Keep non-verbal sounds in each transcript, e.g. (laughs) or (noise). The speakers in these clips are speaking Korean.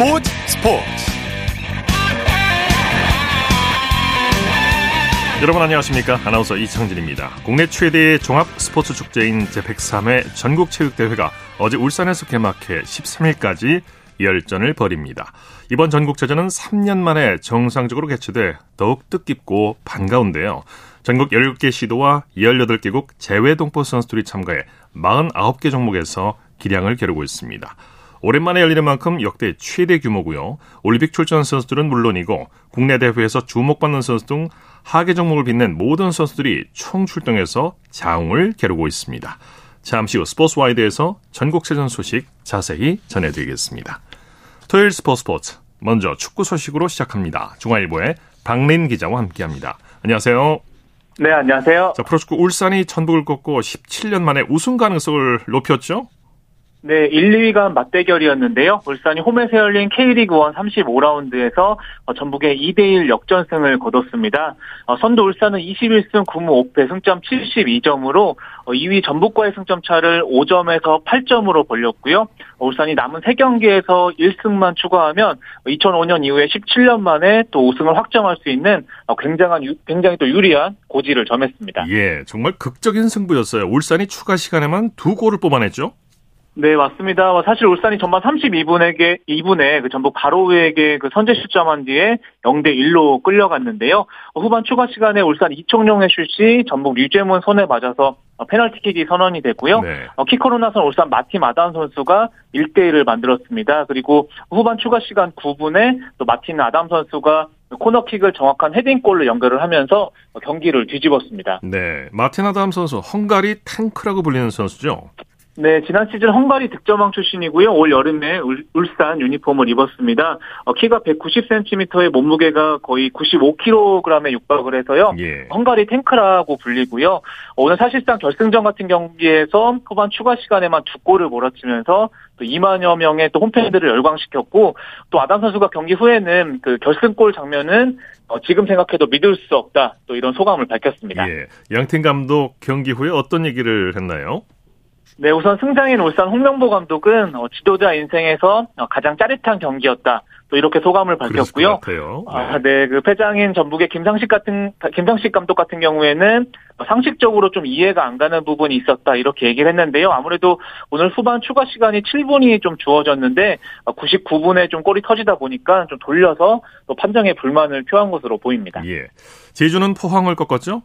스포츠 스포츠. 여러분 안녕하십니까? 아나운서 이창진입니다. 국내 최대의 종합 스포츠 축제인 제103회 전국체육대회가 어제 울산에서 개막해 13일까지 열전을 벌입니다. 이번 전국체전은 3년 만에 정상적으로 개최돼 더욱 뜻깊고 반가운데요. 전국 17개 시도와 18개국 제외 동포 선수들이 참가해 49개 종목에서 기량을 겨루고 있습니다. 오랜만에 열리는 만큼 역대 최대 규모고요. 올림픽 출전 선수들은 물론이고 국내 대회에서 주목받는 선수 등 하계 종목을 빛낸 모든 선수들이 총 출동해서 자웅을 겨루고 있습니다. 잠시 후 스포츠와이드에서 전국체전 소식 자세히 전해드리겠습니다. 토요일 스포츠 스포츠 먼저 축구 소식으로 시작합니다. 중앙일보의 박린 기자와 함께합니다. 안녕하세요. 네, 안녕하세요. 자, 프로축구 울산이 천북을 꺾고 17년 만에 우승 가능성을 높였죠? 네, 1, 2위가 맞대결이었는데요. 울산이 홈에서 열린 K리그 1 35라운드에서 어, 전북의 2대1 역전승을 거뒀습니다. 어, 선두 울산은 21승 9무 5패 승점 72점으로 2위 어, 전북과의 승점 차를 5점에서 8점으로 벌렸고요. 울산이 남은 3경기에서 1승만 추가하면 2005년 이후에 17년 만에 또 우승을 확정할 수 있는 굉장한 굉장히 또 유리한 고지를 점했습니다. 예, 정말 극적인 승부였어요. 울산이 추가 시간에만 두 골을 뽑아냈죠? 네, 맞습니다. 뭐 사실 울산이 전반 32분에게 2분에 그 전북 바로우에게 그 선제 실점한 뒤에 0대 1로 끌려갔는데요. 후반 추가 시간에 울산 이청용의 슛이 전북 류재문 손에 맞아서 페널티킥이 선언이 됐고요. 네. 어, 키커로 나선 울산 마팀 아담 선수가 1대 1을 만들었습니다. 그리고 후반 추가 시간 9분에 또 마틴 아담 선수가 코너킥을 정확한 헤딩골로 연결을 하면서 경기를 뒤집었습니다. 네, 마틴 아담 선수 헝가리 탱크라고 불리는 선수죠. 네, 지난 시즌 헝가리 득점왕 출신이고요. 올 여름에 울, 산 유니폼을 입었습니다. 어, 키가 190cm의 몸무게가 거의 95kg에 육박을 해서요. 예. 헝가리 탱크라고 불리고요. 어, 오늘 사실상 결승전 같은 경기에서 후반 추가 시간에만 두 골을 몰아치면서 또 2만여 명의 또 홈팬들을 열광시켰고 또 아담 선수가 경기 후에는 그 결승골 장면은 어, 지금 생각해도 믿을 수 없다. 또 이런 소감을 밝혔습니다. 예. 양팀 감독 경기 후에 어떤 얘기를 했나요? 네, 우선 승장인 울산 홍명보 감독은 어, 지도자 인생에서 어, 가장 짜릿한 경기였다. 또 이렇게 소감을 밝혔고요. 아, 네. 네, 그 패장인 전북의 김상식 같은 김상식 감독 같은 경우에는 상식적으로 좀 이해가 안 가는 부분이 있었다 이렇게 얘기를 했는데요. 아무래도 오늘 후반 추가 시간이 7분이 좀 주어졌는데 99분에 어, 좀 골이 터지다 보니까 좀 돌려서 또 판정에 불만을 표한 것으로 보입니다. 예. 제주는 포항을 꺾었죠?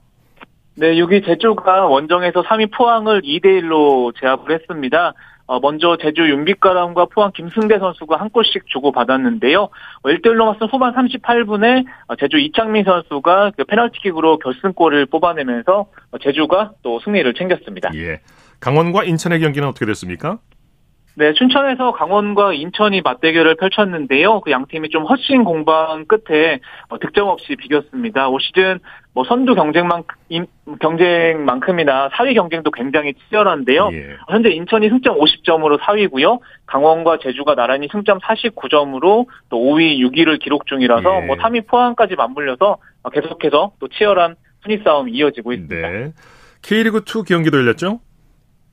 네, 여기 제주가 원정에서 3위 포항을 2대1로 제압을 했습니다. 어, 먼저 제주 윤빛가람과 포항 김승대 선수가 한 골씩 주고 받았는데요. 1대1로 어, 맞선 후반 38분에 어, 제주 이창민 선수가 그 페널티킥으로 결승골을 뽑아내면서 제주가 또 승리를 챙겼습니다. 예. 강원과 인천의 경기는 어떻게 됐습니까? 네, 춘천에서 강원과 인천이 맞대결을 펼쳤는데요. 그 양 팀이 좀 허신 공방 끝에 어, 득점 없이 비겼습니다. 올 시즌 뭐 선두 경쟁만 경쟁만큼이나 4위 경쟁도 굉장히 치열한데요. 예. 현재 인천이 승점 50점으로 4위고요. 강원과 제주가 나란히 승점 49점으로 또 5위, 6위를 기록 중이라서 예. 뭐 3위 포항까지 맞물려서 계속해서 또 치열한 순위 싸움이 이어지고 있습니다. 네. K리그 2 경기도 열렸죠?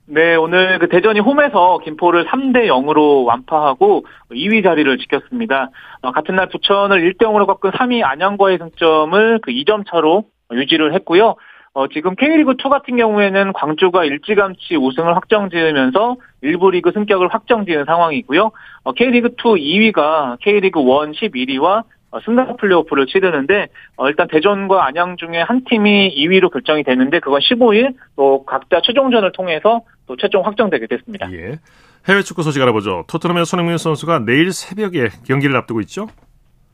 네, 오늘 그 대전이 홈에서 김포를 3대 0으로 완파하고 2위 자리를 지켰습니다. 어, 같은 날 부천을 1대 0으로 꺾은 3위 안양과의 승점을 그 2점 차로 유지를 했고요. 어, 지금 K리그2 같은 경우에는 광주가 일찌감치 우승을 확정 지으면서 일부 리그 승격을 확정 지은 상황이고요. 어, K리그2 2위가 K리그1 11위와 어, 승강 플레이오프를 치르는데 어, 일단 대전과 안양 중에 한 팀이 2위로 결정이 되는데 그건 15일 또 각자 최종전을 통해서 또 최종 확정되게 됐습니다. 예. 해외 축구 소식 알아보죠. 토트넘의 손흥민 선수가 내일 새벽에 경기를 앞두고 있죠?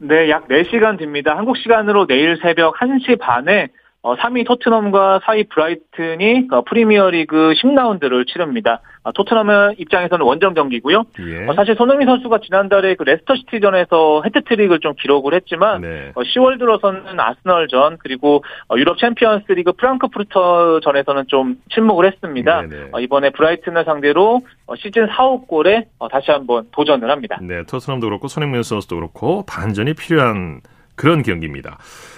네, 약 4시간 됩니다. 한국 시간으로 내일 새벽 1시 반에 어, 3위 토트넘과 4위 브라이튼이 어, 프리미어리그 10라운드를 치릅니다. 아, 토트넘의 입장에서는 원정 경기고요. 예. 어, 사실 손흥민 선수가 지난달에 그 레스터 시티전에서 헤트트릭을 좀 기록을 했지만 네. 10월 어, 들어서는 아스널전 그리고 어, 유럽 챔피언스리그 프랑크푸르트전에서는 좀 침묵을 했습니다. 네, 네. 어, 이번에 브라이튼을 상대로 시즌 4, 5골에 다시 한번 도전을 합니다. 네, 토트넘도 그렇고 손흥민 선수도 그렇고 반전이 필요한 그런 경기입니다.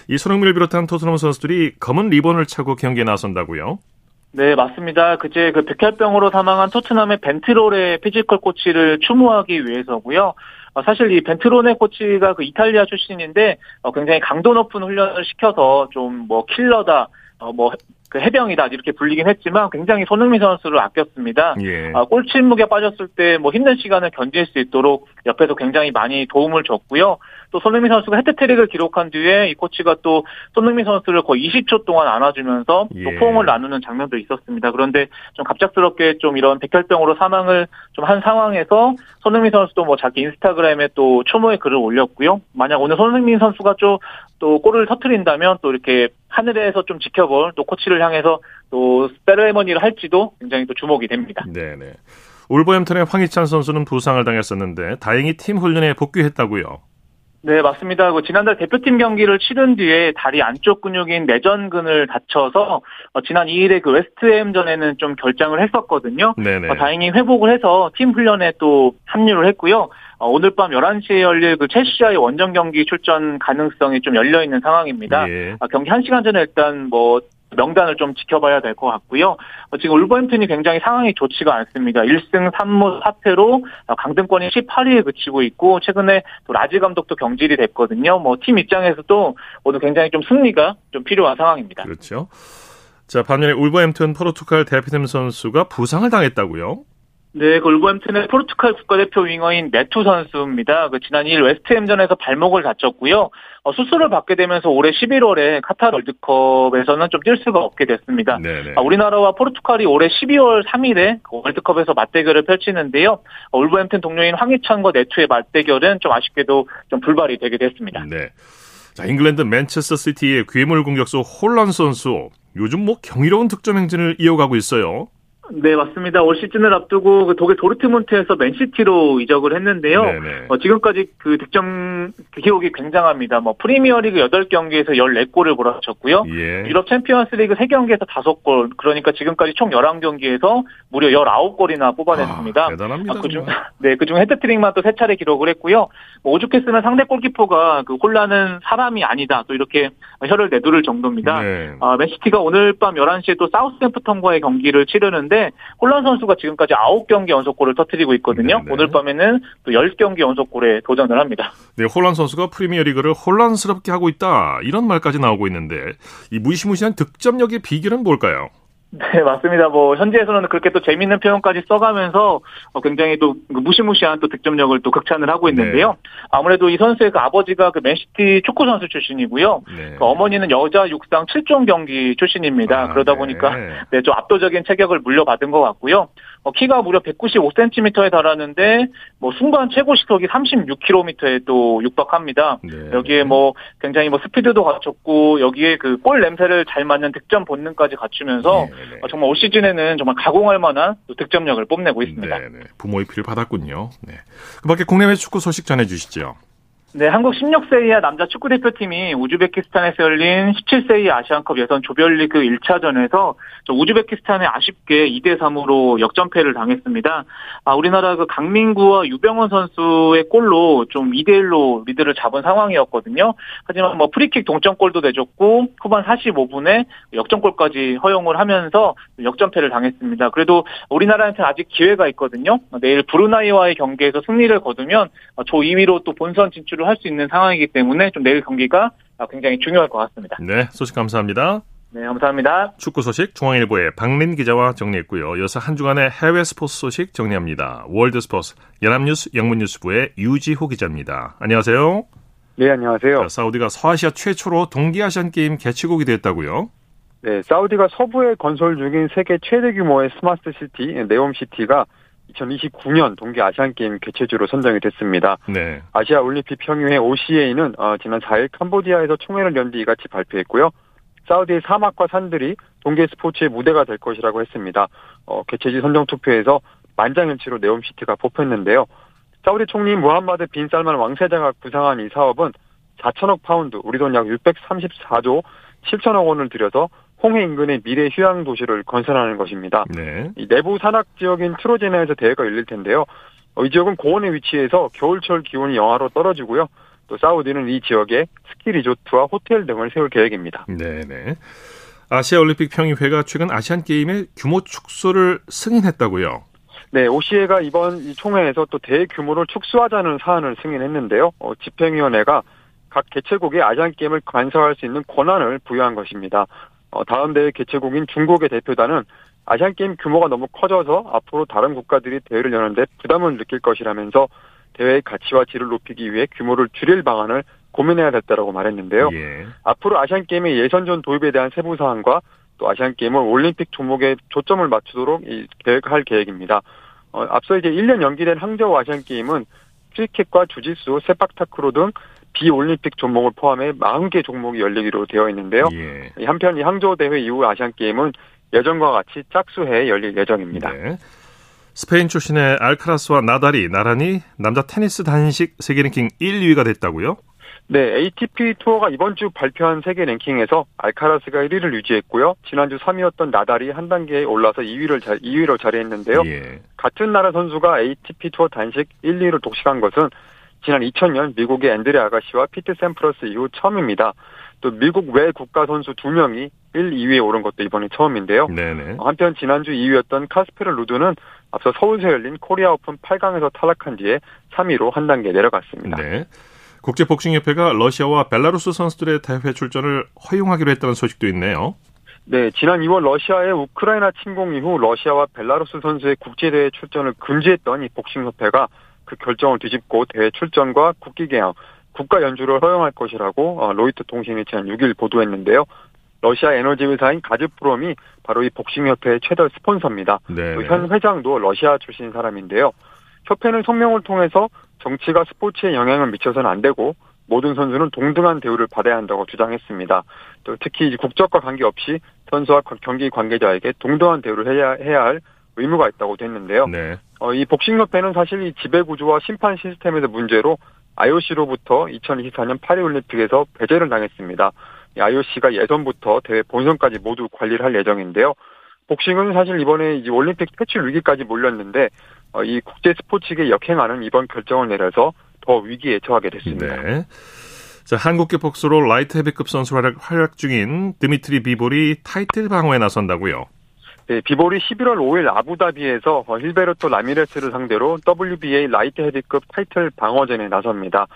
이 손흥민을 비롯한 토트넘 선수들이 검은 리본을 차고 경기에 나선다고요? 네, 맞습니다. 그제 그 백혈병으로 사망한 토트넘의 벤트로네 피지컬 코치를 추모하기 위해서고요. 어, 사실 이 벤트로네 코치가 그 이탈리아 출신인데 어, 굉장히 강도 높은 훈련을 시켜서 좀 뭐 킬러다 어, 뭐 그 해병이다 이렇게 불리긴 했지만 굉장히 손흥민 선수를 아꼈습니다. 예. 아, 골 침묵에 빠졌을 때 뭐 힘든 시간을 견딜 수 있도록 옆에서 굉장히 많이 도움을 줬고요. 또 손흥민 선수가 헤트트릭을 기록한 뒤에 이 코치가 또 손흥민 선수를 거의 20초 동안 안아주면서 예. 또 포옹을 나누는 장면도 있었습니다. 그런데 좀 갑작스럽게 좀 이런 백혈병으로 사망을 좀 한 상황에서 손흥민 선수도 뭐 자기 인스타그램에 또 추모의 글을 올렸고요. 만약 오늘 손흥민 선수가 좀또 골을 터트린다면 또 이렇게 하늘에서 좀 지켜볼 또 코치를 향해서 또 세레머니를 할지도 굉장히 또 주목이 됩니다. 네네. 울버햄튼의 황희찬 선수는 부상을 당했었는데 다행히 팀 훈련에 복귀했다고요. 네, 맞습니다. 그 지난달 대표팀 경기를 치른 뒤에 다리 안쪽 근육인 내전근을 다쳐서 어, 지난 2일에 그 웨스트햄전에는 좀 결장을 했었거든요. 네네. 어, 다행히 회복을 해서 팀 훈련에 또 합류를 했고요. 어, 오늘 밤 11시에 열릴 그 첼시와의 원정 경기 출전 가능성이 좀 열려 있는 상황입니다. 예. 아, 경기 1시간 전에 일단 뭐 명단을 좀 지켜봐야 될 것 같고요. 어, 지금 울버햄튼이 굉장히 상황이 좋지가 않습니다. 1승 3무 4패로 강등권이 18위에 그치고 있고 최근에 또 라지 감독도 경질이 됐거든요. 뭐 팀 입장에서도 오늘 굉장히 좀 승리가 좀 필요한 상황입니다. 그렇죠. 자, 반면에 울버햄튼 포르투갈 대표팀 선수가 부상을 당했다고요? 네, 그 울버햄튼의 포르투갈 국가대표 윙어인 네투 선수입니다. 그 지난 2일 웨스트햄전에서 발목을 다쳤고요. 어, 수술을 받게 되면서 올해 11월에 카타르 월드컵에서는 좀 뛸 수가 없게 됐습니다. 네네. 아, 우리나라와 포르투갈이 올해 12월 3일에 그 월드컵에서 맞대결을 펼치는데요. 어, 울버햄튼 동료인 황희찬과 네투의 맞대결은 좀 아쉽게도 좀 불발이 되게 됐습니다. 네. 자, 잉글랜드 맨체스터 시티의 괴물 공격수 홀란 선수 요즘 뭐 경이로운 득점 행진을 이어가고 있어요. 네, 맞습니다. 올 시즌을 앞두고 그 독일 도르트문트에서 맨시티로 이적을 했는데요. 어, 지금까지 그 득점 기록이 굉장히 뭐 프리미어리그 8경기에서 14골을 몰아쳤고요. 예. 유럽 챔피언스리그 3경기에서 5골, 그러니까 지금까지 총 11경기에서 무려 19골이나 뽑아냈습니다. 아, 대단합니다. 그중 정말. (laughs) 네, 그중 헤드트릭만 또세 차례 기록을 했고요. 뭐 오죽했으면 상대 골키퍼가 그 홀라는 사람이 아니다. 또 이렇게 혀를 내두를 정도입니다. 네. 아, 맨시티가 오늘 밤 11시에 또 사우스햄프턴과의 경기를 치르는데 홀란 선수가 지금까지 9경기 연속골을 터뜨리고 있거든요. 네네. 오늘 밤에는 또 10경기 연속골에 도전을 합니다. 네, 홀란 선수가 프리미어리그를 혼란스럽게 하고 있다 이런 말까지 나오고 있는데 이 무시무시한 득점력의 비결은 뭘까요? 네, 맞습니다. 뭐 현지에서는 그렇게 또 재밌는 표현까지 써가면서 어, 굉장히 또그 무시무시한 또 득점력을 또 극찬을 하고 있는데요. 아무래도 이 선수의 그 아버지가 그 맨시티 축구 선수 출신이고요. 네. 그 어머니는 여자 육상 7종 경기 출신입니다. 아, 그러다 네. 보니까 네, 좀 압도적인 체격을 물려받은 것 같고요. 어, 키가 무려 195cm에 달하는데 뭐 순간 최고 시속이 36km에 또 육박합니다. 네. 여기에 뭐 굉장히 뭐 스피드도 갖췄고 여기에 그 골 냄새를 잘 맡는 득점 본능까지 갖추면서 네, 네. 어, 정말 올 시즌에는 정말 가공할 만한 또 득점력을 뽐내고 있습니다. 네, 네. 부모의 피를 받았군요. 네. 그밖에 국내외 축구 소식 전해주시죠. 네, 한국 16세 이하 남자 축구 대표팀이 우즈베키스탄에서 열린 17세 이하 아시안컵 예선 조별리그 1차전에서 우즈베키스탄에 아쉽게 2대 3으로 역전패를 당했습니다. 아, 우리나라 그 강민구와 유병헌 선수의 골로 좀 2대 1로 리드를 잡은 상황이었거든요. 하지만 뭐 프리킥 동점골도 내줬고 후반 45분에 역전골까지 허용을 하면서 역전패를 당했습니다. 그래도 우리나라한테는 아직 기회가 있거든요. 내일 브루나이와의 경기에서 승리를 거두면 조 2위로 또 본선 진출을 할 수 있는 상황이기 때문에 좀 내일 경기가 굉장히 중요할 것 같습니다. 네, 소식 감사합니다. 네, 감사합니다. 축구 소식 중앙일보의 박린 기자와 정리했고요. 이어서 한 주간의 해외 스포츠 소식 정리합니다. 월드 스포츠 연합뉴스 영문뉴스부의 유지호 기자입니다. 안녕하세요. 네, 안녕하세요. 자, 사우디가 서아시아 최초로 동계아시안 게임 개최국이 됐다고요? 네, 사우디가 서부에 건설 중인 세계 최대 규모의 스마트 시티 네옴 시티가 2029년 동계 아시안 게임 개최지로 선정이 됐습니다. 네. 아시아 올림픽 평의회 OCA는 어, 지난 4일 캄보디아에서 총회를 연 뒤 이같이 발표했고요. 사우디의 사막과 산들이 동계 스포츠의 무대가 될 것이라고 했습니다. 어, 개최지 선정 투표에서 만장일치로 네옴시티가 뽑혔는데요. 사우디 총리 무함마드 빈 살만 왕세자가 구상한 이 사업은 4천억 파운드, 우리 돈 약 634조 7천억 원을 들여서 홍해 인근의 미래 휴양 도시를 건설하는 것입니다. 네. 이 내부 산악 지역인 트로제나에서 대회가 열릴 텐데요. 어, 이 지역은 고원에 위치해서 겨울철 기온이 영하로 떨어지고요. 또 사우디는 이 지역에 스키 리조트와 호텔 등을 세울 계획입니다. 네, 네. 아시아 올림픽 평의회가 최근 아시안 게임의 규모 축소를 승인했다고요? 네, OCA가 이번 이 총회에서 또 대규모를 축소하자는 사안을 승인했는데요. 어, 집행위원회가 각 개최국이 아시안 게임을 관서할 수 있는 권한을 부여한 것입니다. 어, 다음 대회 개최국인 중국의 대표단은 아시안 게임 규모가 너무 커져서 앞으로 다른 국가들이 대회를 여는데 부담을 느낄 것이라면서 대회의 가치와 질을 높이기 위해 규모를 줄일 방안을 고민해야 됐다라고 말했는데요. 예. 앞으로 아시안 게임의 예선전 도입에 대한 세부 사항과 또 아시안 게임을 올림픽 종목에 초점을 맞추도록 계획할 계획입니다. 어, 앞서 이제 1년 연기된 항저우 아시안 게임은 크리켓과 주짓수, 세팍타크로 등 비올림픽 종목을 포함해 40개 종목이 열리기로 되어 있는데요. 예. 한편 이 항저우 대회 이후 아시안 게임은 예전과 같이 짝수회에 열릴 예정입니다. 네. 스페인 출신의 알카라스와 나달이 나란히 남자 테니스 단식 세계 랭킹 1, 2위가 됐다고요? 네, ATP 투어가 이번 주 발표한 세계 랭킹에서 알카라스가 1위를 유지했고요. 지난주 3위였던 나달이 한 단계 올라서 2위를 자, 2위로 자리했는데요. 예. 같은 나라 선수가 ATP 투어 단식 1, 2위를 독식한 것은 지난 2000년 미국의 앤드레 아가시와 피트 샘프러스 이후 처음입니다. 또 미국 외 국가 선수 2명이 1, 2위에 오른 것도 이번이 처음인데요. 네네. 한편 지난주 2위였던 카스페르 루드는 앞서 서울에서 열린 코리아 오픈 8강에서 탈락한 뒤에 3위로 한 단계 내려갔습니다. 네. 국제복싱협회가 러시아와 벨라루스 선수들의 대회 출전을 허용하기로 했다는 소식도 있네요. 네, 지난 2월 러시아의 우크라이나 침공 이후 러시아와 벨라루스 선수의 국제대회 출전을 금지했던 이 복싱협회가 그 결정을 뒤집고 대회 출전과 국기 게양, 국가 연주를 허용할 것이라고 어, 로이터 통신이 지난 6일 보도했는데요. 러시아 에너지 회사인 가즈프롬이 바로 이 복싱협회의 최대 스폰서입니다. 네. 현 회장도 러시아 출신 사람인데요. 협회는 성명을 통해서 정치가 스포츠에 영향을 미쳐서는 안 되고 모든 선수는 동등한 대우를 받아야 한다고 주장했습니다. 또 특히 국적과 관계없이 선수와 경기 관계자에게 동등한 대우를 해야 해야 할 의무가 있다고도 했는데요. 네. 어, 이 복싱협회는 사실 이 지배 구조와 심판 시스템에서 문제로 IOC로부터 2024년 파리올림픽에서 배제를 당했습니다. IOC가 예선부터 대회 본선까지 모두 관리를 할 예정인데요. 복싱은 사실 이번에 이제 올림픽 퇴출 위기까지 몰렸는데 어, 이 국제 스포츠계 역행하는 이번 결정을 내려서 더 위기에 처하게 됐습니다. 네. 자, 한국계 복서로 라이트 헤비급 선수 활약, 활약 중인 드미트리 비볼이 타이틀 방어에 나선다고요? 네, 비볼이 11월 5일 아부다비에서 힐베르토 라미레스를 상대로 WBA 라이트 헤비급 타이틀 방어전에 나섭니다.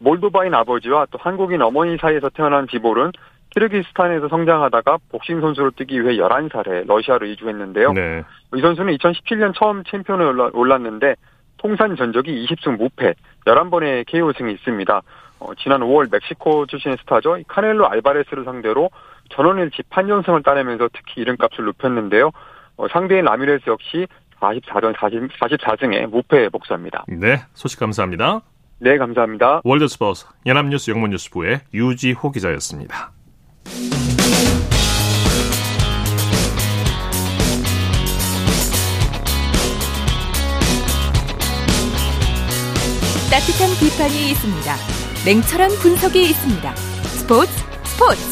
몰도바인 아버지와 또 한국인 어머니 사이에서 태어난 비볼은 키르기스탄에서 성장하다가 복싱 선수로 뛰기 위해 11살에 러시아로 이주했는데요. 네. 이 선수는 2017년 처음 챔피언에 올랐는데 통산 전적이 20승 무패, 11번의 KO승이 있습니다. 어, 지난 5월 멕시코 출신의 스타죠. 카넬로 알바레스를 상대로 전원일치 판정승을 따내면서 특히 이름값을 높였는데요. 어, 상대인 라미레스 역시 44전 40, 44승에 무패에 복수합니다. 네, 소식 감사합니다. 네, 감사합니다. 월드스포스 연합뉴스 영문뉴스부의 유지호 기자였습니다. 따뜻한 비판이 있습니다. 냉철한 분석이 있습니다. 스포츠 스포츠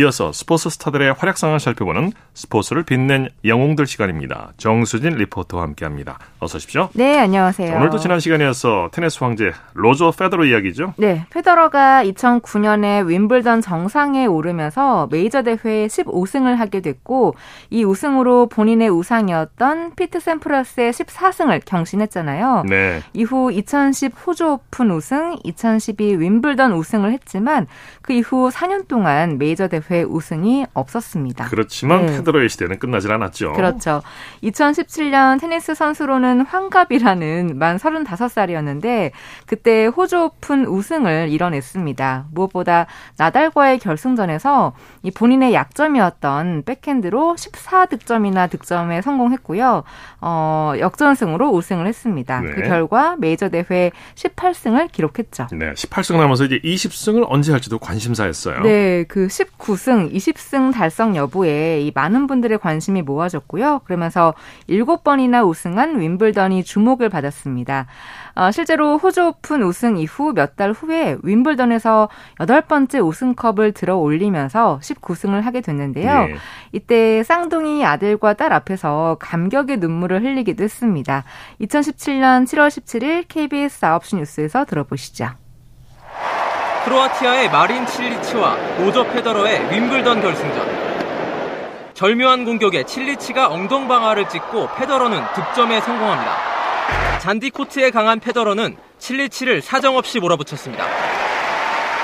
이어서 스포츠 스타들의 활약상을 살펴보는 스포츠를 빛낸 영웅들 시간입니다. 정수진 리포터와 함께합니다. 어서 오십시오. 네, 안녕하세요. 오늘도 지난 시간이어서 테니스 황제 로저 페더러 이야기죠? 네, 페더러가 2009년에 윈블던 정상에 오르면서 메이저 대회 15승을 하게 됐고 이 우승으로 본인의 우상이었던 피트 샘프러스의 14승을 경신했잖아요. 네. 이후 2010 호주 오픈 우승, 2012 윈블던 우승을 했지만 그 이후 4년 동안 메이저 대회 대회 우승이 없었습니다. 그렇지만 네. 페더러의 시대는 끝나질 않았죠. 그렇죠. 2017년 테니스 선수로는 환갑이라는 만 35살이었는데 그때 호주 오픈 우승을 이뤄냈습니다. 무엇보다 나달과의 결승전에서 이 본인의 약점이었던 백핸드로 14득점이나 득점에 성공했고요. 어, 역전승으로 우승을 했습니다. 네. 그 결과 메이저 대회 18승을 기록했죠. 네, 18승 남아서 이제 20승을 언제 할지도 관심사였어요. 네, 그 19 승, 20승 달성 여부에 이 많은 분들의 관심이 모아졌고요. 그러면서 7번이나 우승한 윈블던이 주목을 받았습니다. 어, 실제로 호주 오픈 우승 이후 몇 달 후에 윈블던에서 여덟 번째 우승컵을 들어 올리면서 19승을 하게 됐는데요. 네. 이때 쌍둥이 아들과 딸 앞에서 감격의 눈물을 흘리기도 했습니다. 2017년 7월 17일 KBS 9시 뉴스에서 들어보시죠. 크로아티아의 마린 칠리치와 로저 페더러의 윈블던 결승전. 절묘한 공격에 칠리치가 엉덩방아를 찍고 페더러는 득점에 성공합니다. 잔디 코트에 강한 페더러는 칠리치를 사정없이 몰아붙였습니다.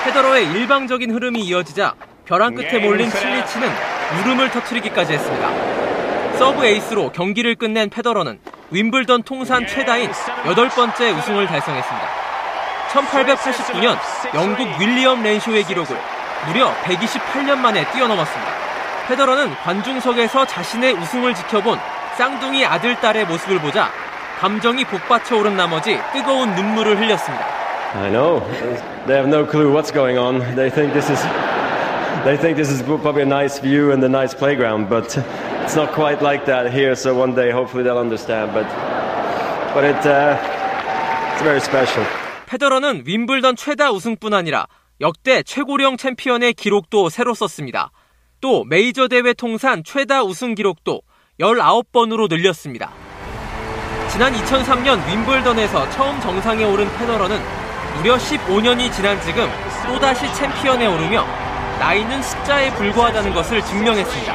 페더러의 일방적인 흐름이 이어지자 벼랑 끝에 몰린 칠리치는 울음을 터뜨리기까지 했습니다. 서브 에이스로 경기를 끝낸 페더러는 윈블던 통산 최다인 여덟 번째 우승을 달성했습니다. 1889년 영국 윌리엄 렌쇼의 기록을 무려 128년 만에 뛰어넘었습니다. 페더러는 관중석에서 자신의 우승을 지켜본 쌍둥이 아들, 딸의 모습을 보자 감정이 복받쳐 오른 나머지 뜨거운 눈물을 흘렸습니다. I know. They have no clue what's going on. They think this is they think this is probably a nice view and a nice playground, but it's not quite like that here. So one day, hopefully, they'll understand. But but it uh, it's very special. 페더러는 윈블던 최다 우승뿐 아니라 역대 최고령 챔피언의 기록도 새로 썼습니다. 또 메이저 대회 통산 최다 우승 기록도 19번으로 늘렸습니다. 지난 2003년 윈블던에서 처음 정상에 오른 페더러는 무려 15년이 지난 지금 또다시 챔피언에 오르며 나이는 숫자에 불과하다는 것을 증명했습니다.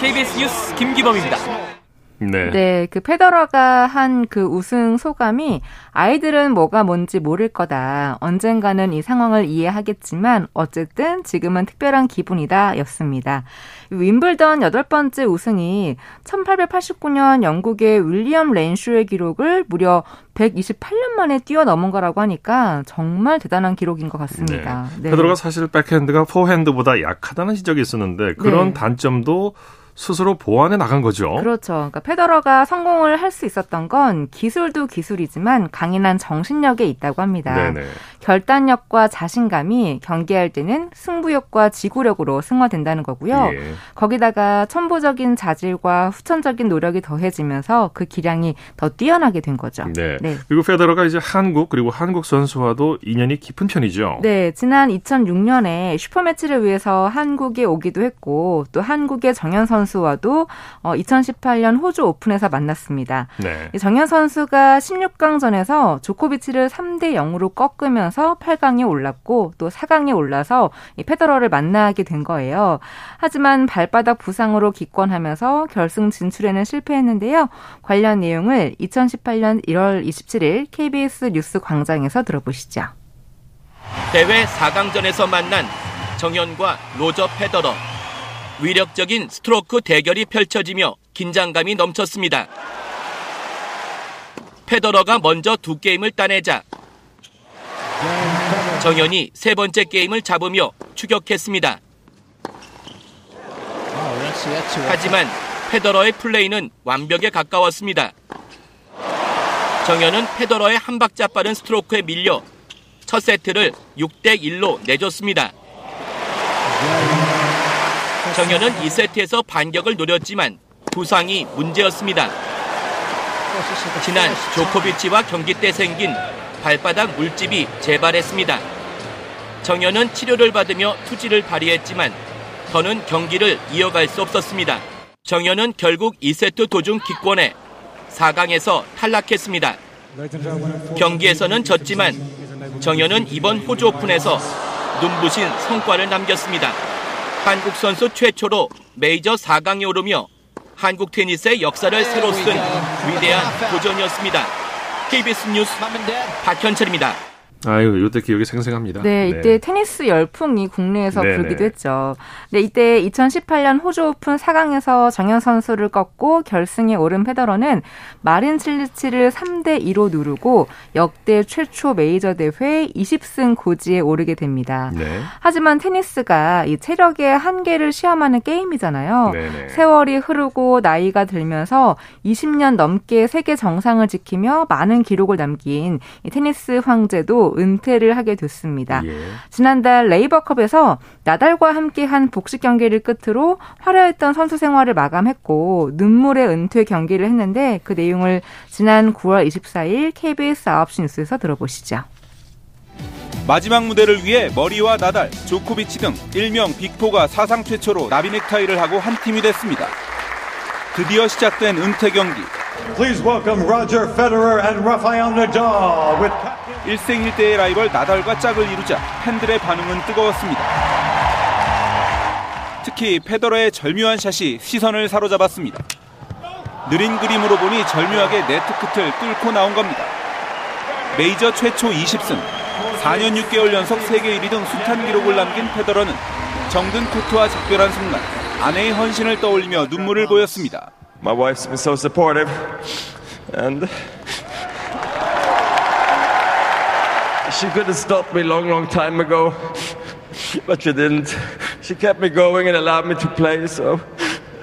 KBS 뉴스 김기범입니다. 네. 네, 그 페더러가 한 그 우승 소감이 아이들은 뭐가 뭔지 모를 거다. 언젠가는 이 상황을 이해하겠지만 어쨌든 지금은 특별한 기분이다 였습니다. 윈블던 여덟 번째 우승이 1889년 영국의 윌리엄 렌슈의 기록을 무려 128년 만에 뛰어넘은 거라고 하니까 정말 대단한 기록인 것 같습니다. 네. 페더러가 사실 백핸드가 포핸드보다 약하다는 지적이 있었는데 그런 네. 단점도 스스로 보완해 나간 거죠. 그렇죠. 그러니까 페더러가 성공을 할 수 있었던 건 기술도 기술이지만 강인한 정신력에 있다고 합니다. 네네. 결단력과 자신감이 경기할 때는 승부욕과 지구력으로 승화된다는 거고요. 예. 거기다가 천부적인 자질과 후천적인 노력이 더해지면서 그 기량이 더 뛰어나게 된 거죠. 네. 네. 그리고 페더러가 이제 한국 그리고 한국 선수와도 인연이 깊은 편이죠. 네, 지난 2006년에 슈퍼매치를 위해서 한국에 오기도 했고 또 한국의 정현 선수 와도 어, 2018년 호주 오픈에서 만났습니다. 네. 이 정현 선수가 16강전에서 조코비치를 3대 0으로 꺾으면서 8강에 올랐고 또 4강에 올라서 이 페더러를 만나게 된 거예요. 하지만 발바닥 부상으로 기권하면서 결승 진출에는 실패했는데요. 관련 내용을 2018년 1월 27일 KBS 뉴스 광장에서 들어보시죠. 대회 4강전에서 만난 정현과 로저 페더러. 위력적인 스트로크 대결이 펼쳐지며 긴장감이 넘쳤습니다. 페더러가 먼저 두 게임을 따내자 정현이 세 번째 게임을 잡으며 추격했습니다. 하지만 페더러의 플레이는 완벽에 가까웠습니다. 정현은 페더러의 한 박자 빠른 스트로크에 밀려 첫 세트를 6대 1로 내줬습니다. 정현은 2세트에서 반격을 노렸지만 부상이 문제였습니다. 지난 조코비치와 경기 때 생긴 발바닥 물집이 재발했습니다. 정현은 치료를 받으며 투지를 발휘했지만 더는 경기를 이어갈 수 없었습니다. 정현은 결국 2세트 도중 기권해 4강에서 탈락했습니다. 경기에서는 졌지만 정현은 이번 호주 오픈에서 눈부신 성과를 남겼습니다. 한국 선수 최초로 메이저 4강에 오르며 한국 테니스의 역사를 새로 쓴 위대한 도전이었습니다. KBS 뉴스 박현철입니다. 아유, 이때 기억이 생생합니다. 네, 이때 테니스 열풍이 국내에서 네네. 불기도 했죠. 네, 이때 2018년 호주 오픈 4강에서 정현 선수를 꺾고 결승에 오른 페더러는 마린 칠리치를 3대 2로 누르고 역대 최초 메이저 대회 20승 고지에 오르게 됩니다. 네. 하지만 테니스가 이 체력의 한계를 시험하는 게임이잖아요. 네네. 세월이 흐르고 나이가 들면서 20년 넘게 세계 정상을 지키며 많은 기록을 남긴 이 테니스 황제도 은퇴를 하게 됐습니다. 예. 지난달 레이버컵에서 나달과 함께한 복식 경기를 끝으로 화려했던 선수 생활을 마감했고 눈물의 은퇴 경기를 했는데 그 내용을 지난 9월 24일 KBS 9시 뉴스에서 들어보시죠. 마지막 무대를 위해 머리와 나달, 조코비치 등 일명 빅포가 사상 최초로 나비 넥타이를 하고 한 팀이 됐습니다. 드디어 시작된 은퇴 경기. Please welcome Roger Federer and Rafael Nadal with 1생1대의 라이벌 나달과 짝을 이루자 팬들의 반응은 뜨거웠습니다. 특히 페더러의 절묘한 샷이 시선을 사로잡았습니다. 느린 그림으로 보니 절묘하게 네트 끝을 뚫고 나온 겁니다. 메이저 최초 20승, 4년 6개월 연속 세계 1위 등 숱한 기록을 남긴 페더러는 정든 코트와 작별한 순간 아내의 헌신을 떠올리며 눈물을 보였습니다. My wife's been so supportive, and she could have stopped me long, long time ago, but she didn't. She kept me going and allowed me to play, so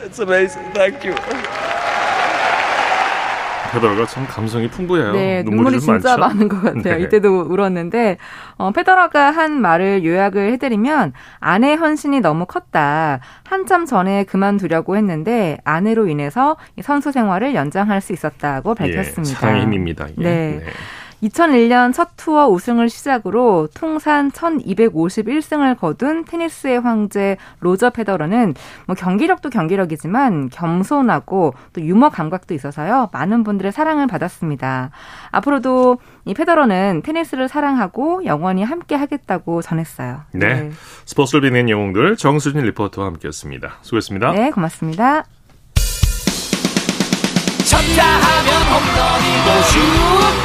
it's amazing. Thank you. 페더러가 참 감성이 풍부해요. 네, 눈물이, 눈물이 좀 진짜 많죠? 많은 것 같아요. 네. 이때도 울었는데 어, 페더러가 한 말을 요약을 해드리면 아내 헌신이 너무 컸다. 한참 전에 그만두려고 했는데 아내로 인해서 이 선수 생활을 연장할 수 있었다고 밝혔습니다. 예, 사랑의 힘입니다. 이게. 네. 2001년 첫 투어 우승을 시작으로 통산 1251승을 거둔 테니스의 황제 로저 페더러는 뭐 경기력도 경기력이지만 겸손하고 또 유머 감각도 있어서요. 많은 분들의 사랑을 받았습니다. 앞으로도 이 페더러는 테니스를 사랑하고 영원히 함께 하겠다고 전했어요. 네. 스포츠를 빛낸 영웅들 정수진 리포터와 함께했습니다. 수고했습니다. 네, 고맙습니다. 쳤다 하면 홈런이고 슛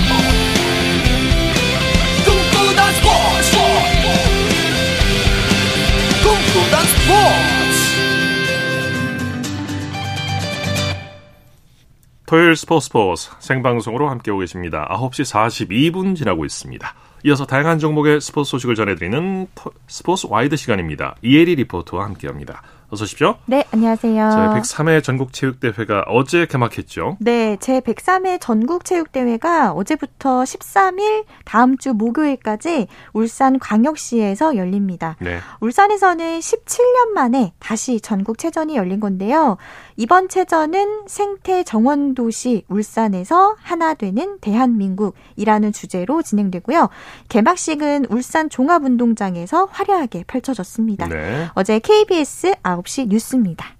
토요일 스포츠 스포츠 생방송으로 함께하고 계십니다. 9시 42분 지나고 있습니다. 이어서 다양한 종목의 스포츠 소식을 전해드리는 토- 스포츠 와이드 시간입니다. 이혜리 리포터와 함께합니다. 어서 오십시오. 네, 안녕하세요. 저희 103회 전국체육대회가 어제 개막했죠. 네, 제 103회 전국체육대회가 어제부터 13일 다음 주 목요일까지 울산 광역시에서 열립니다. 네. 울산에서는 17년 만에 다시 전국체전이 열린 건데요. 이번 체전은 생태 정원 도시 울산에서 하나 되는 대한민국이라는 주제로 진행되고요. 개막식은 울산 종합운동장에서 화려하게 펼쳐졌습니다. 네. 어제 KBS 9시 뉴스입니다.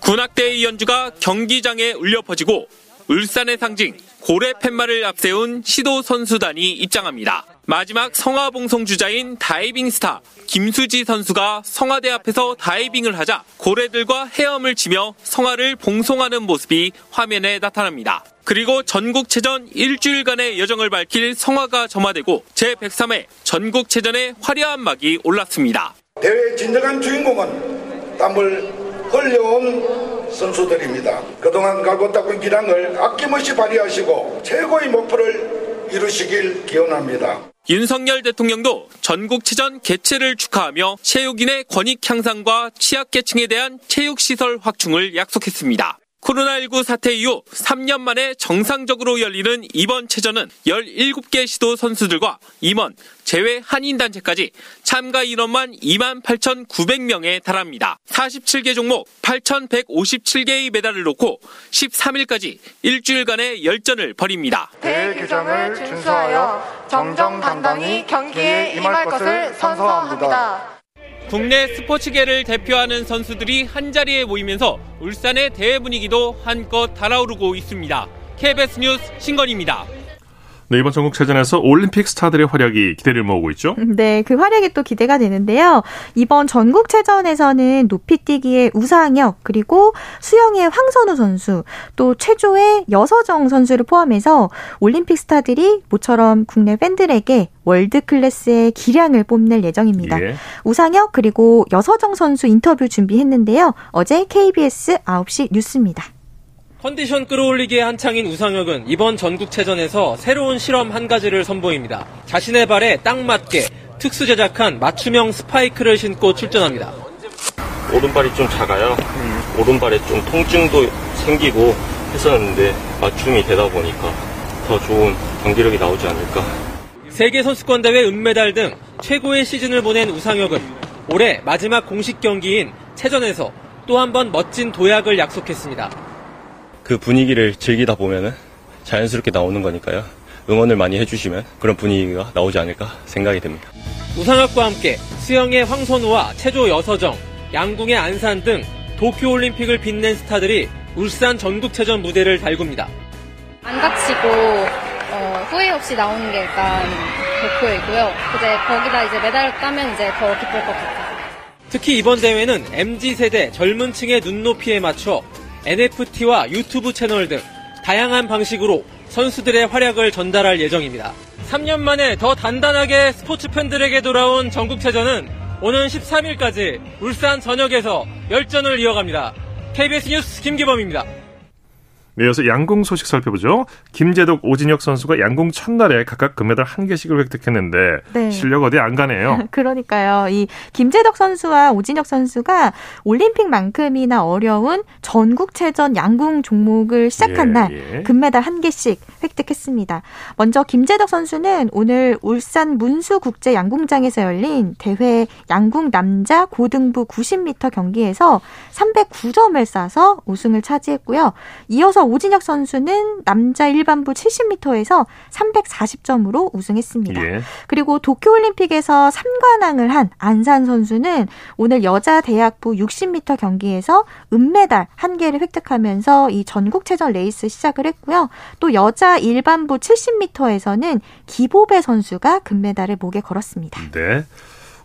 군악대의 연주가 경기장에 울려 퍼지고 울산의 상징 고래 팻말을 앞세운 시도 선수단이 입장합니다. 마지막 성화봉송 주자인 다이빙 스타 김수지 선수가 성화대 앞에서 다이빙을 하자 고래들과 헤엄을 치며 성화를 봉송하는 모습이 화면에 나타납니다. 그리고 전국체전 일주일간의 여정을 밝힐 성화가 점화되고 제103회 전국체전의 화려한 막이 올랐습니다. 대회의 진정한 주인공은 땀을 흘려온 선수들입니다. 그동안 갈고 닦은 기량을 아낌없이 발휘하시고 최고의 목표를 이루시길 기원합니다. 윤석열 대통령도 전국체전 개최를 축하하며 체육인의 권익 향상과 취약계층에 대한 체육시설 확충을 약속했습니다. 코로나19 사태 이후 3년 만에 정상적으로 열리는 이번 체전은 17개 시도 선수들과 임원, 제외 한인단체까지 참가 인원만 2만 8,900명에 달합니다. 47개 종목 8,157개의 메달을 놓고 13일까지 일주일간의 열전을 벌입니다. 대회 규정을 준수하여 정정당당히 경기에 임할 것을 선서합니다. 국내 스포츠계를 대표하는 선수들이 한자리에 모이면서 울산의 대회 분위기도 한껏 달아오르고 있습니다. KBS 뉴스 신건입니다. 네, 이번 전국체전에서 올림픽 스타들의 활약이 기대를 모으고 있죠. (laughs) 네, 그 활약이 또 기대가 되는데요. 이번 전국체전에서는 높이뛰기의 우상혁, 그리고 수영의 황선우 선수, 또 체조의 여서정 선수를 포함해서 올림픽 스타들이 모처럼 국내 팬들에게 월드 클래스의 기량을 뽐낼 예정입니다. 예. 우상혁, 그리고 여서정 선수 인터뷰 준비했는데요. 어제 KBS 9시 뉴스입니다. 컨디션 끌어올리기에 한창인 우상혁은 이번 전국체전에서 새로운 실험 한 가지를 선보입니다. 자신의 발에 딱 맞게 특수 제작한 맞춤형 스파이크를 신고 출전합니다. 오른발이 좀 작아요. 오른발에 좀 통증도 생기고 했었는데 맞춤이 되다 보니까 더 좋은 경기력이 나오지 않을까. 세계 선수권 대회 은메달 등 최고의 시즌을 보낸 우상혁은 올해 마지막 공식 경기인 체전에서 또 한 번 멋진 도약을 약속했습니다. 그 분위기를 즐기다 보면은 자연스럽게 나오는 거니까요. 응원을 많이 해주시면 그런 분위기가 나오지 않을까 생각이 됩니다. 우상학과 함께 수영의 황선우와 체조 여서정, 양궁의 안산 등 도쿄올림픽을 빛낸 스타들이 울산 전국체전 무대를 달굽니다. 안 다치고 어, 후회 없이 나오는 게 일단 목표이고요. 이제 거기다 이제 메달을 따면 이제 더 기쁠 것 같아요. 특히 이번 대회는 MZ세대 젊은 층의 눈높이에 맞춰 NFT와 유튜브 채널 등 다양한 방식으로 선수들의 활약을 전달할 예정입니다. 3년 만에 더 단단하게 스포츠 팬들에게 돌아온 전국체전은 오는 13일까지 울산 전역에서 열전을 이어갑니다. KBS 뉴스 김기범입니다. 네, 이어서 양궁 소식 살펴보죠. 김재덕, 오진혁 선수가 양궁 첫날에 각각 금메달 한 개씩을 획득했는데 네. 실력 어디 안 가네요. (laughs) 그러니까요. 이 김재덕 선수와 오진혁 선수가 올림픽만큼이나 어려운 전국체전 양궁 종목을 시작한 예, 날 예. 금메달 한 개씩 획득했습니다. 먼저 김재덕 선수는 오늘 울산 문수국제 양궁장에서 열린 대회 양궁 남자 고등부 90m 경기에서 309점을 쏴서 우승을 차지했고요. 이어서 오진혁 선수는 남자 일반부 70m에서 340점으로 우승했습니다. 예. 그리고 도쿄올림픽에서 3관왕을 한 안산 선수는 오늘 여자 대학부 60m 경기에서 은메달 한 개를 획득하면서 이 전국체전 레이스 시작을 했고요. 또 여자 일반부 70m에서는 기보배 선수가 금메달을 목에 걸었습니다. 네.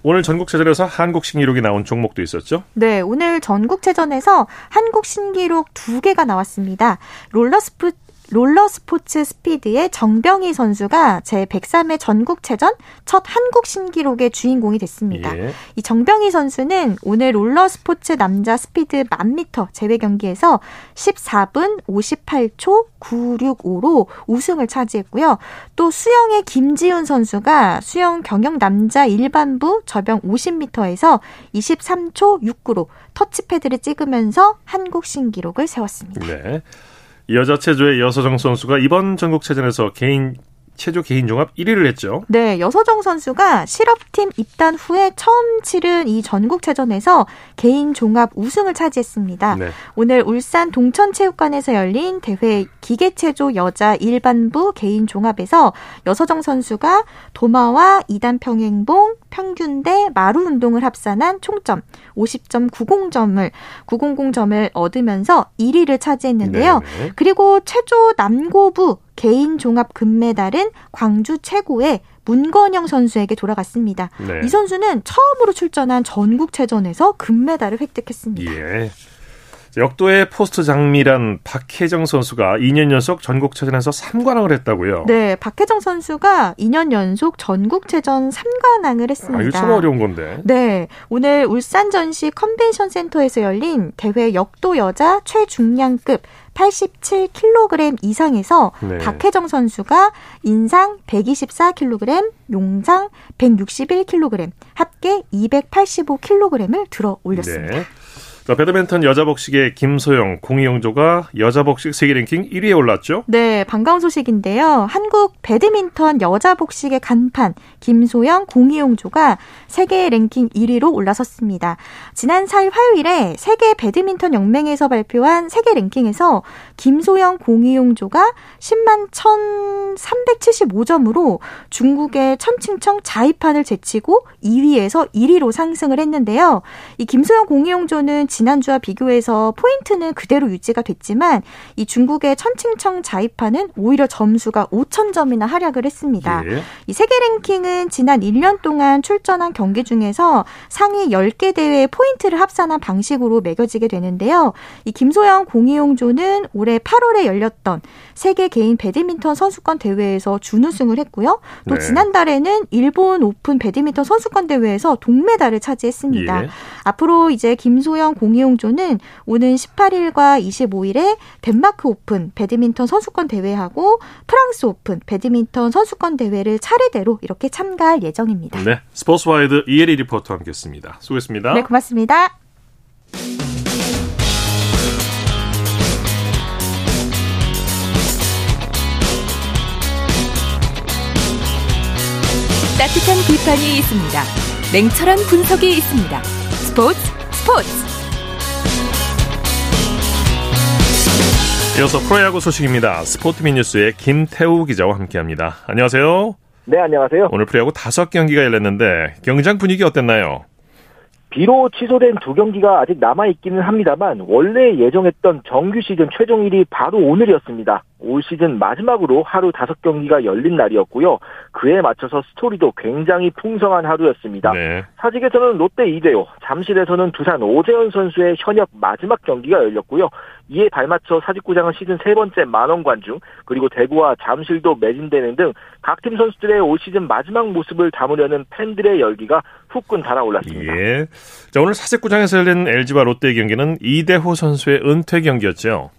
오늘 전국체전에서 한국 신기록이 나온 종목도 있었죠? 네, 오늘 전국체전에서 한국 신기록 두 개가 나왔습니다. 롤러스프 롤러 스포츠 스피드의 정병희 선수가 제 103회 전국체전 첫 한국 신기록의 주인공이 됐습니다. 예. 이 정병희 선수는 오늘 롤러 스포츠 남자 스피드 1000m 제외 경기에서 14분 58초 965로 우승을 차지했고요. 또 수영의 김지훈 선수가 수영 경영 남자 일반부 접영 50m에서 23초 69로 터치패드를 찍으면서 한국 신기록을 세웠습니다. 네. 여자 체조의 여서정 선수가 이번 전국체전에서 개인 체조 개인 종합 1위를 했죠. 네, 여서정 선수가 실업팀 입단 후에 처음 치른 이 전국체전에서 개인 종합 우승을 차지했습니다. 네. 오늘 울산 동천체육관에서 열린 대회 기계체조 여자 일반부 개인 종합에서 여서정 선수가 도마와 2단 평행봉, 평균 대, 마루 운동을 합산한 총점 50점 90점을 900점을 얻으면서 1위를 차지했는데요. 네네. 그리고 체조 남고부 개인 종합 금메달은 광주체고의 문건영 선수에게 돌아갔습니다. 네. 이 선수는 처음으로 출전한 전국체전에서 금메달을 획득했습니다. 예. 역도의 포스트 장미란 박혜정 선수가 2년 연속 전국체전에서 3관왕을 했다고요. 네, 박혜정 선수가 2년 연속 전국체전 3관왕을 했습니다. 아, 이거 참 어려운 건데. 네, 오늘 울산 전시 컨벤션 센터에서 열린 대회 역도 여자 최중량급 87kg 이상에서 네. 박혜정 선수가 인상 124kg, 용상 161kg, 합계 285kg을 들어 올렸습니다. 네. 자, 배드민턴 여자 복식의 김소영, 공이영조가 여자 복식 세계 랭킹 1위에 올랐죠? 네, 반가운 소식인데요. 한국 배드민턴 여자 복식의 간판 김소영, 공이용조가 세계 랭킹 1위로 올라섰습니다. 지난 4일 화요일에 세계 배드민턴 연맹에서 발표한 세계 랭킹에서 김소영, 공이용조가 10만 1,375점으로 중국의 천칭청 자이판을 제치고 2위에서 1위로 상승을 했는데요. 이 김소영, 공이용조는 지난주와 비교해서 포인트는 그대로 유지가 됐지만 이 중국의 천칭청 자이판은 오히려 점수가 5천 점이나 하락을 했습니다. 예. 이 세계 랭킹은 지난 1년 동안 출전한 경기 중에서 상위 10개 대회의 포인트를 합산한 방식으로 매겨지게 되는데요. 이 김소영 공희용 조는 올해 8월에 열렸던 세계 개인 배드민턴 선수권 대회에서 준우승을 했고요. 또 네. 지난달에는 일본 오픈 배드민턴 선수권 대회에서 동메달을 차지했습니다. 예. 앞으로 이제 김소영 공희용 조는 오는 18일과 25일에 덴마크 오픈 배드민턴 선수권 대회하고 프랑스 오픈 배드민턴 선수권 대회를 차례대로 이렇게 참가할 예정입니다. 네. 스포츠와이드 이혜리 리포터와 함께했습니다. 수고했습니다. 네, 고맙습니다. 따뜻한 비판이 있습니다. 냉철한 분석이 있습니다. 스포츠 스포츠 이어서 프로야구 소식입니다. 스포츠민 뉴스의 김태우 기자와 함께합니다. 안녕하세요. 네, 안녕하세요. 오늘 프로야구 다섯 경기가 열렸는데 경장 분위기 어땠나요? 비로 취소된 두 경기가 아직 남아있기는 합니다만 원래 예정했던 정규 시즌 최종일이 바로 오늘이었습니다. 올 시즌 마지막으로 하루 다섯 경기가 열린 날이었고요. 그에 맞춰서 스토리도 굉장히 풍성한 하루였습니다. 네. 사직에서는 롯데 이대호, 잠실에서는 두산 오재현 선수의 현역 마지막 경기가 열렸고요. 이에 발맞춰 사직구장은 시즌 세 번째 만원 관중, 그리고 대구와 잠실도 매진되는 등 각 팀 선수들의 올 시즌 마지막 모습을 담으려는 팬들의 열기가 후끈 달아올랐습니다. 예. 자, 오늘 사직구장에서 열린 LG와 롯데 경기는 이대호 선수의 은퇴 경기였죠.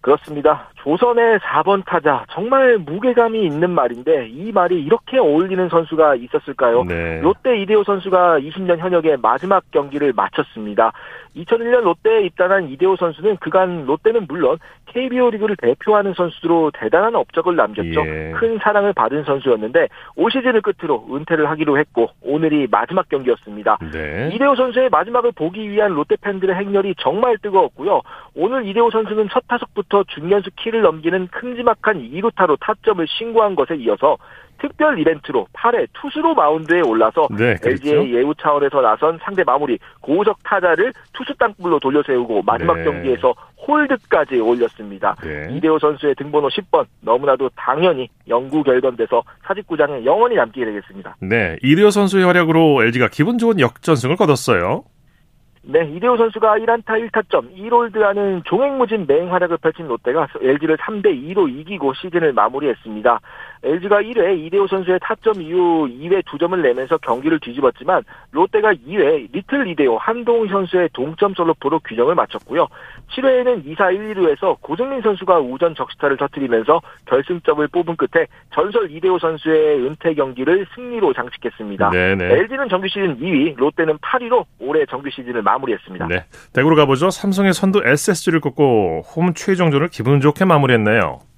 그렇습니다. 조선의 4번 타자 정말 무게감이 있는 말인데 이 말이 이렇게 어울리는 선수가 있었을까요? 네. 롯데 이대호 선수가 20년 현역의 마지막 경기를 마쳤습니다. 2001년 롯데에 입단한 이대호 선수는 그간 롯데는 물론 KBO 리그를 대표하는 선수로 대단한 업적을 남겼죠. 예. 큰 사랑을 받은 선수였는데 올 시즌을 끝으로 은퇴를 하기로 했고 오늘이 마지막 경기였습니다. 네. 이대호 선수의 마지막을 보기 위한 롯데 팬들의 행렬이 정말 뜨거웠고요. 오늘 이대호 선수는 첫 타석부터 중견수 키를 넘기는 큼지막한 2루타로 타점을 신고한 것에 이어서 특별 이벤트로 8회 투수로 마운드에 올라서 네, 그렇죠. LG의 예우 차원에서 나선 상대 마무리 고우석 타자를 투수 땅볼로 돌려세우고 마지막 네. 경기에서 홀드까지 올렸습니다. 네. 이대호 선수의 등번호 10번 너무나도 당연히 영구 결건돼서 사직구장에 영원히 남게 되겠습니다. 네. 이대호 선수의 활약으로 LG가 기분 좋은 역전승을 거뒀어요. 네, 이대호 선수가 1안타 1타점 1홀드하는 종횡무진 맹활약을 펼친 롯데가 LG를 3대 2로 이기고 시즌을 마무리했습니다. LG가 1회 이대호 선수의 타점 이후 2회 2점을 내면서 경기를 뒤집었지만 롯데가 2회 리틀 이대호 한동훈 선수의 동점 솔로포로 균형을 맞췄고요. 7회에는 2사 1, 2루에서 고승민 선수가 우전 적시타를 터뜨리면서 결승점을 뽑은 끝에 전설 이대호 선수의 은퇴 경기를 승리로 장식했습니다. 네네. LG는 정규 시즌 2위, 롯데는 8위로 올해 정규 시즌을 마무리했습니다. 네. 대구로 가보죠. 삼성의 선두 SSG를 꺾고 홈 최종전을 기분 좋게 마무리했네요.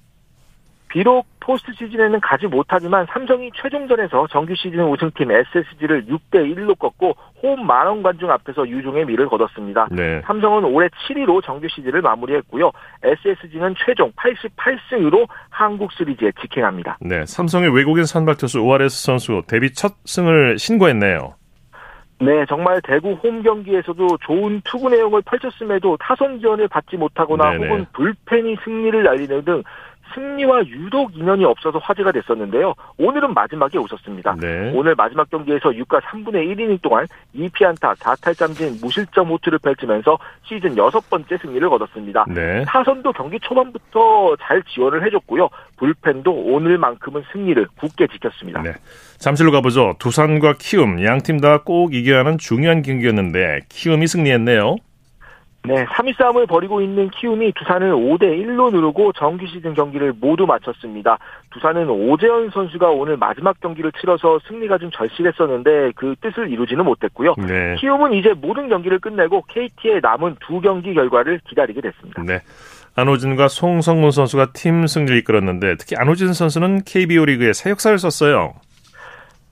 비록 포스트 시즌에는 가지 못하지만 삼성이 최종전에서 정규 시즌 우승팀 SSG를 6대 1로 꺾고 홈 만원 관중 앞에서 유종의 미를 거뒀습니다. 네. 삼성은 올해 7위로 정규 시즌을 마무리했고요. SSG는 최종 88승으로 한국 시리즈에 직행합니다. 네. 삼성의 외국인 선발 투수 오아레스 선수 데뷔 첫 승을 신고했네요. 네, 정말 대구 홈 경기에서도 좋은 투구 내용을 펼쳤음에도 타선 지원을 받지 못하거나 네네. 혹은 불펜이 승리를 날리는 등 승리와 유독 인연이 없어서 화제가 됐었는데요. 오늘은 마지막에 웃었습니다. 네. 오늘 마지막 경기에서 6과 3분의 1이닝 동안 2피안타 4탈삼진 무실점 호투를 펼치면서 시즌 여섯 번째 승리를 거뒀습니다. 네. 타선도 경기 초반부터 잘 지원을 해줬고요. 불펜도 오늘만큼은 승리를 굳게 지켰습니다. 네. 잠실로 가보죠. 두산과 키움 양 팀 다 꼭 이겨야 하는 중요한 경기였는데 키움이 승리했네요. 네, 3위 싸움을 벌이고 있는 키움이 두산을 5대 1로 누르고 정규 시즌 경기를 모두 마쳤습니다. 두산은 오재현 선수가 오늘 마지막 경기를 치러서 승리가 좀 절실했었는데 그 뜻을 이루지는 못했고요. 네. 키움은 이제 모든 경기를 끝내고 KT의 남은 두 경기 결과를 기다리게 됐습니다. 네. 안호진과 송성문 선수가 팀 승리를 이끌었는데 특히 안호진 선수는 KBO 리그에 새 역사를 썼어요.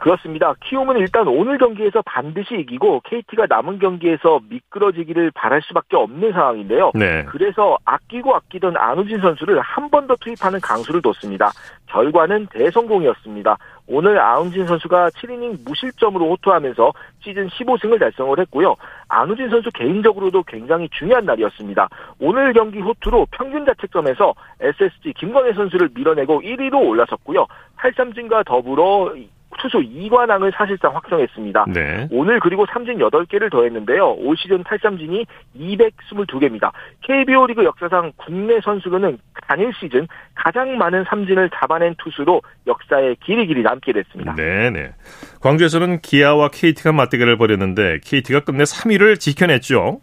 그렇습니다. 키움은 일단 오늘 경기에서 반드시 이기고 KT가 남은 경기에서 미끄러지기를 바랄 수밖에 없는 상황인데요. 네. 그래서 아끼고 아끼던 안우진 선수를 한 번 더 투입하는 강수를 뒀습니다. 결과는 대성공이었습니다. 오늘 아운진 선수가 7이닝 무실점으로 호투하면서 시즌 15승을 달성을 했고요. 안우진 선수 개인적으로도 굉장히 중요한 날이었습니다. 오늘 경기 호투로 평균 자책점에서 SSG 김광혜 선수를 밀어내고 1위로 올라섰고요. 8삼진과 더불어 투수 2관왕을 사실상 확정했습니다. 네. 오늘 그리고 삼진 8개를 더했는데요. 올 시즌 탈삼진이 222개입니다. KBO 리그 역사상 국내 선수로는 단일 시즌 가장 많은 삼진을 잡아낸 투수로 역사에 길이 길이 남게 됐습니다. 네네. 광주에서는 기아와 KT가 맞대결을 벌였는데 KT가 끝내 3위를 지켜냈죠.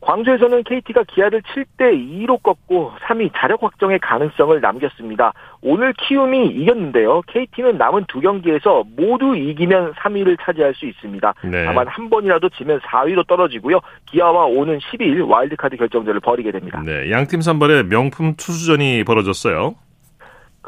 광주에서는 KT가 기아를 7대 2로 꺾고 3위 자력 확정의 가능성을 남겼습니다. 오늘 키움이 이겼는데요. KT는 남은 두 경기에서 모두 이기면 3위를 차지할 수 있습니다. 네. 다만 한 번이라도 지면 4위로 떨어지고요. 기아와 오는 12일 와일드카드 결정전을 벌이게 됩니다. 네. 양팀 선발의 명품 투수전이 벌어졌어요.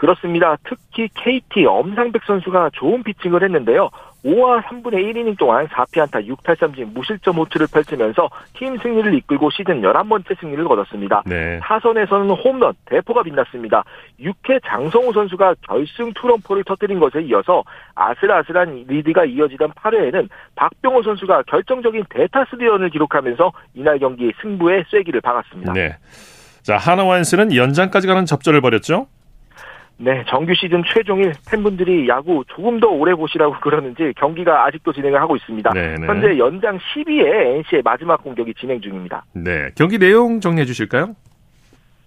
그렇습니다. 특히 KT 엄상백 선수가 좋은 피칭을 했는데요. 5와 3분의 1이닝 동안 4피안타 6탈삼진 무실점 호투를 펼치면서 팀 승리를 이끌고 시즌 11번째 승리를 거뒀습니다. 네. 타선에서는 홈런, 대포가 빛났습니다. 6회 장성우 선수가 결승 투런포를 터뜨린 것에 이어서 아슬아슬한 리드가 이어지던 8회에는 박병호 선수가 결정적인 대타 스리런을 기록하면서 이날 경기 승부에 쐐기를 박았습니다. 네. 자, 하나와인스는 연장까지 가는 접전을 벌였죠? 네, 정규 시즌 최종일 팬분들이 야구 조금 더 오래 보시라고 (laughs) 그러는지 경기가 아직도 진행을 하고 있습니다. 네네. 현재 연장 12회 NC의 마지막 공격이 진행 중입니다. 네. 경기 내용 정리해 주실까요?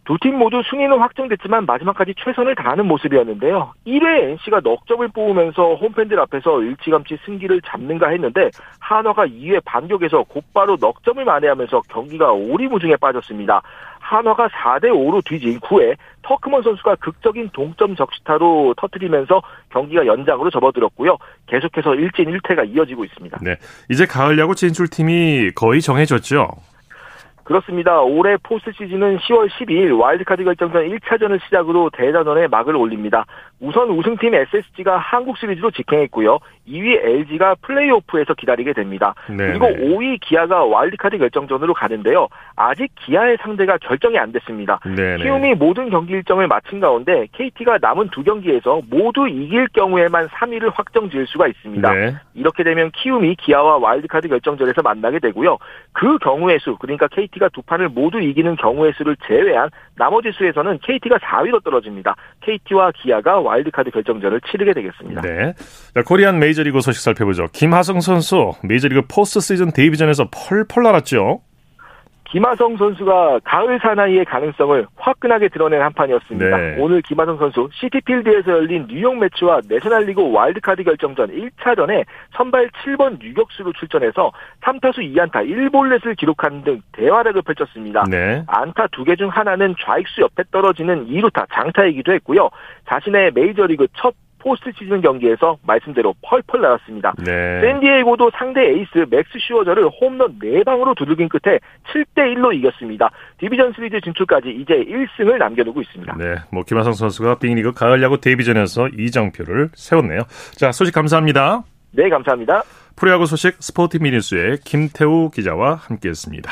두팀 모두 승리는 확정됐지만 마지막까지 최선을 다하는 모습이었는데요. 1회 NC가 넉 점을 뽑으면서 홈팬들 앞에서 일찌감치 승기를 잡는가 했는데 한화가 2회 반격에서 곧바로 넉 점을 만회하면서 경기가 오리무중에 빠졌습니다. 한화가 4대 5로 뒤진 9회 터크먼 선수가 극적인 동점 적시타로 터뜨리면서 경기가 연장으로 접어들었고요. 계속해서 1진 1패가 이어지고 있습니다. 네. 이제 가을 야구 진출팀이 거의 정해졌죠? 그렇습니다. 올해 포스트 시즌은 10월 12일 와일드카드 결정전 1차전을 시작으로 대단원의 막을 올립니다. 우선 우승팀 SSG가 한국 시리즈로 직행했고요. 2위 LG가 플레이오프에서 기다리게 됩니다. 네, 그리고 네. 5위 기아가 와일드카드 결정전으로 가는데요. 아직 기아의 상대가 결정이 안 됐습니다. 네, 네. 키움이 모든 경기 일정을 마친 가운데 KT가 남은 두 경기에서 모두 이길 경우에만 3위를 확정 지을 수가 있습니다. 네. 이렇게 되면 키움이 기아와 와일드카드 결정전에서 만나게 되고요. 그 경우의 수, 그러니까 KT가 두 판을 모두 이기는 경우의 수를 제외한 나머지 수에서는 KT가 4위로 떨어집니다. KT와 기아가 와일드카드 결정전을 치르게 되겠습니다. 네. 자, 코리안 메이저리거 소식 살펴보죠. 김하성 선수 메이저리그 포스트 시즌 데뷔전에서 펄펄 날았죠. 김하성 선수가 가을 사나이의 가능성을 화끈하게 드러낸 한 판이었습니다. 네. 오늘 김하성 선수 시티필드에서 열린 뉴욕 메츠와 내셔널리그 와일드카드 결정전 1차전에 선발 7번 유격수로 출전해서 3타수 2안타 1볼넷을 기록하는 등 대활약을 펼쳤습니다. 네. 안타 두개중 하나는 좌익수 옆에 떨어지는 2루타 장타이기도 했고요. 자신의 메이저리그 첫 포스트 시즌 경기에서 말씀대로 펄펄 날았습니다. 네. 샌디에이고도 상대 에이스 맥스 슈어저를 홈런 4방으로 두들긴 끝에 7대1로 이겼습니다. 디비전 시리즈 진출까지 이제 1승을 남겨두고 있습니다. 네. 뭐 김하성 선수가 빅리그 가을 야구 데뷔전에서 이정표를 세웠네요. 자, 소식 감사합니다. 네, 감사합니다. 프로야구 소식 스포티비뉴스의 김태우 기자와 함께했습니다.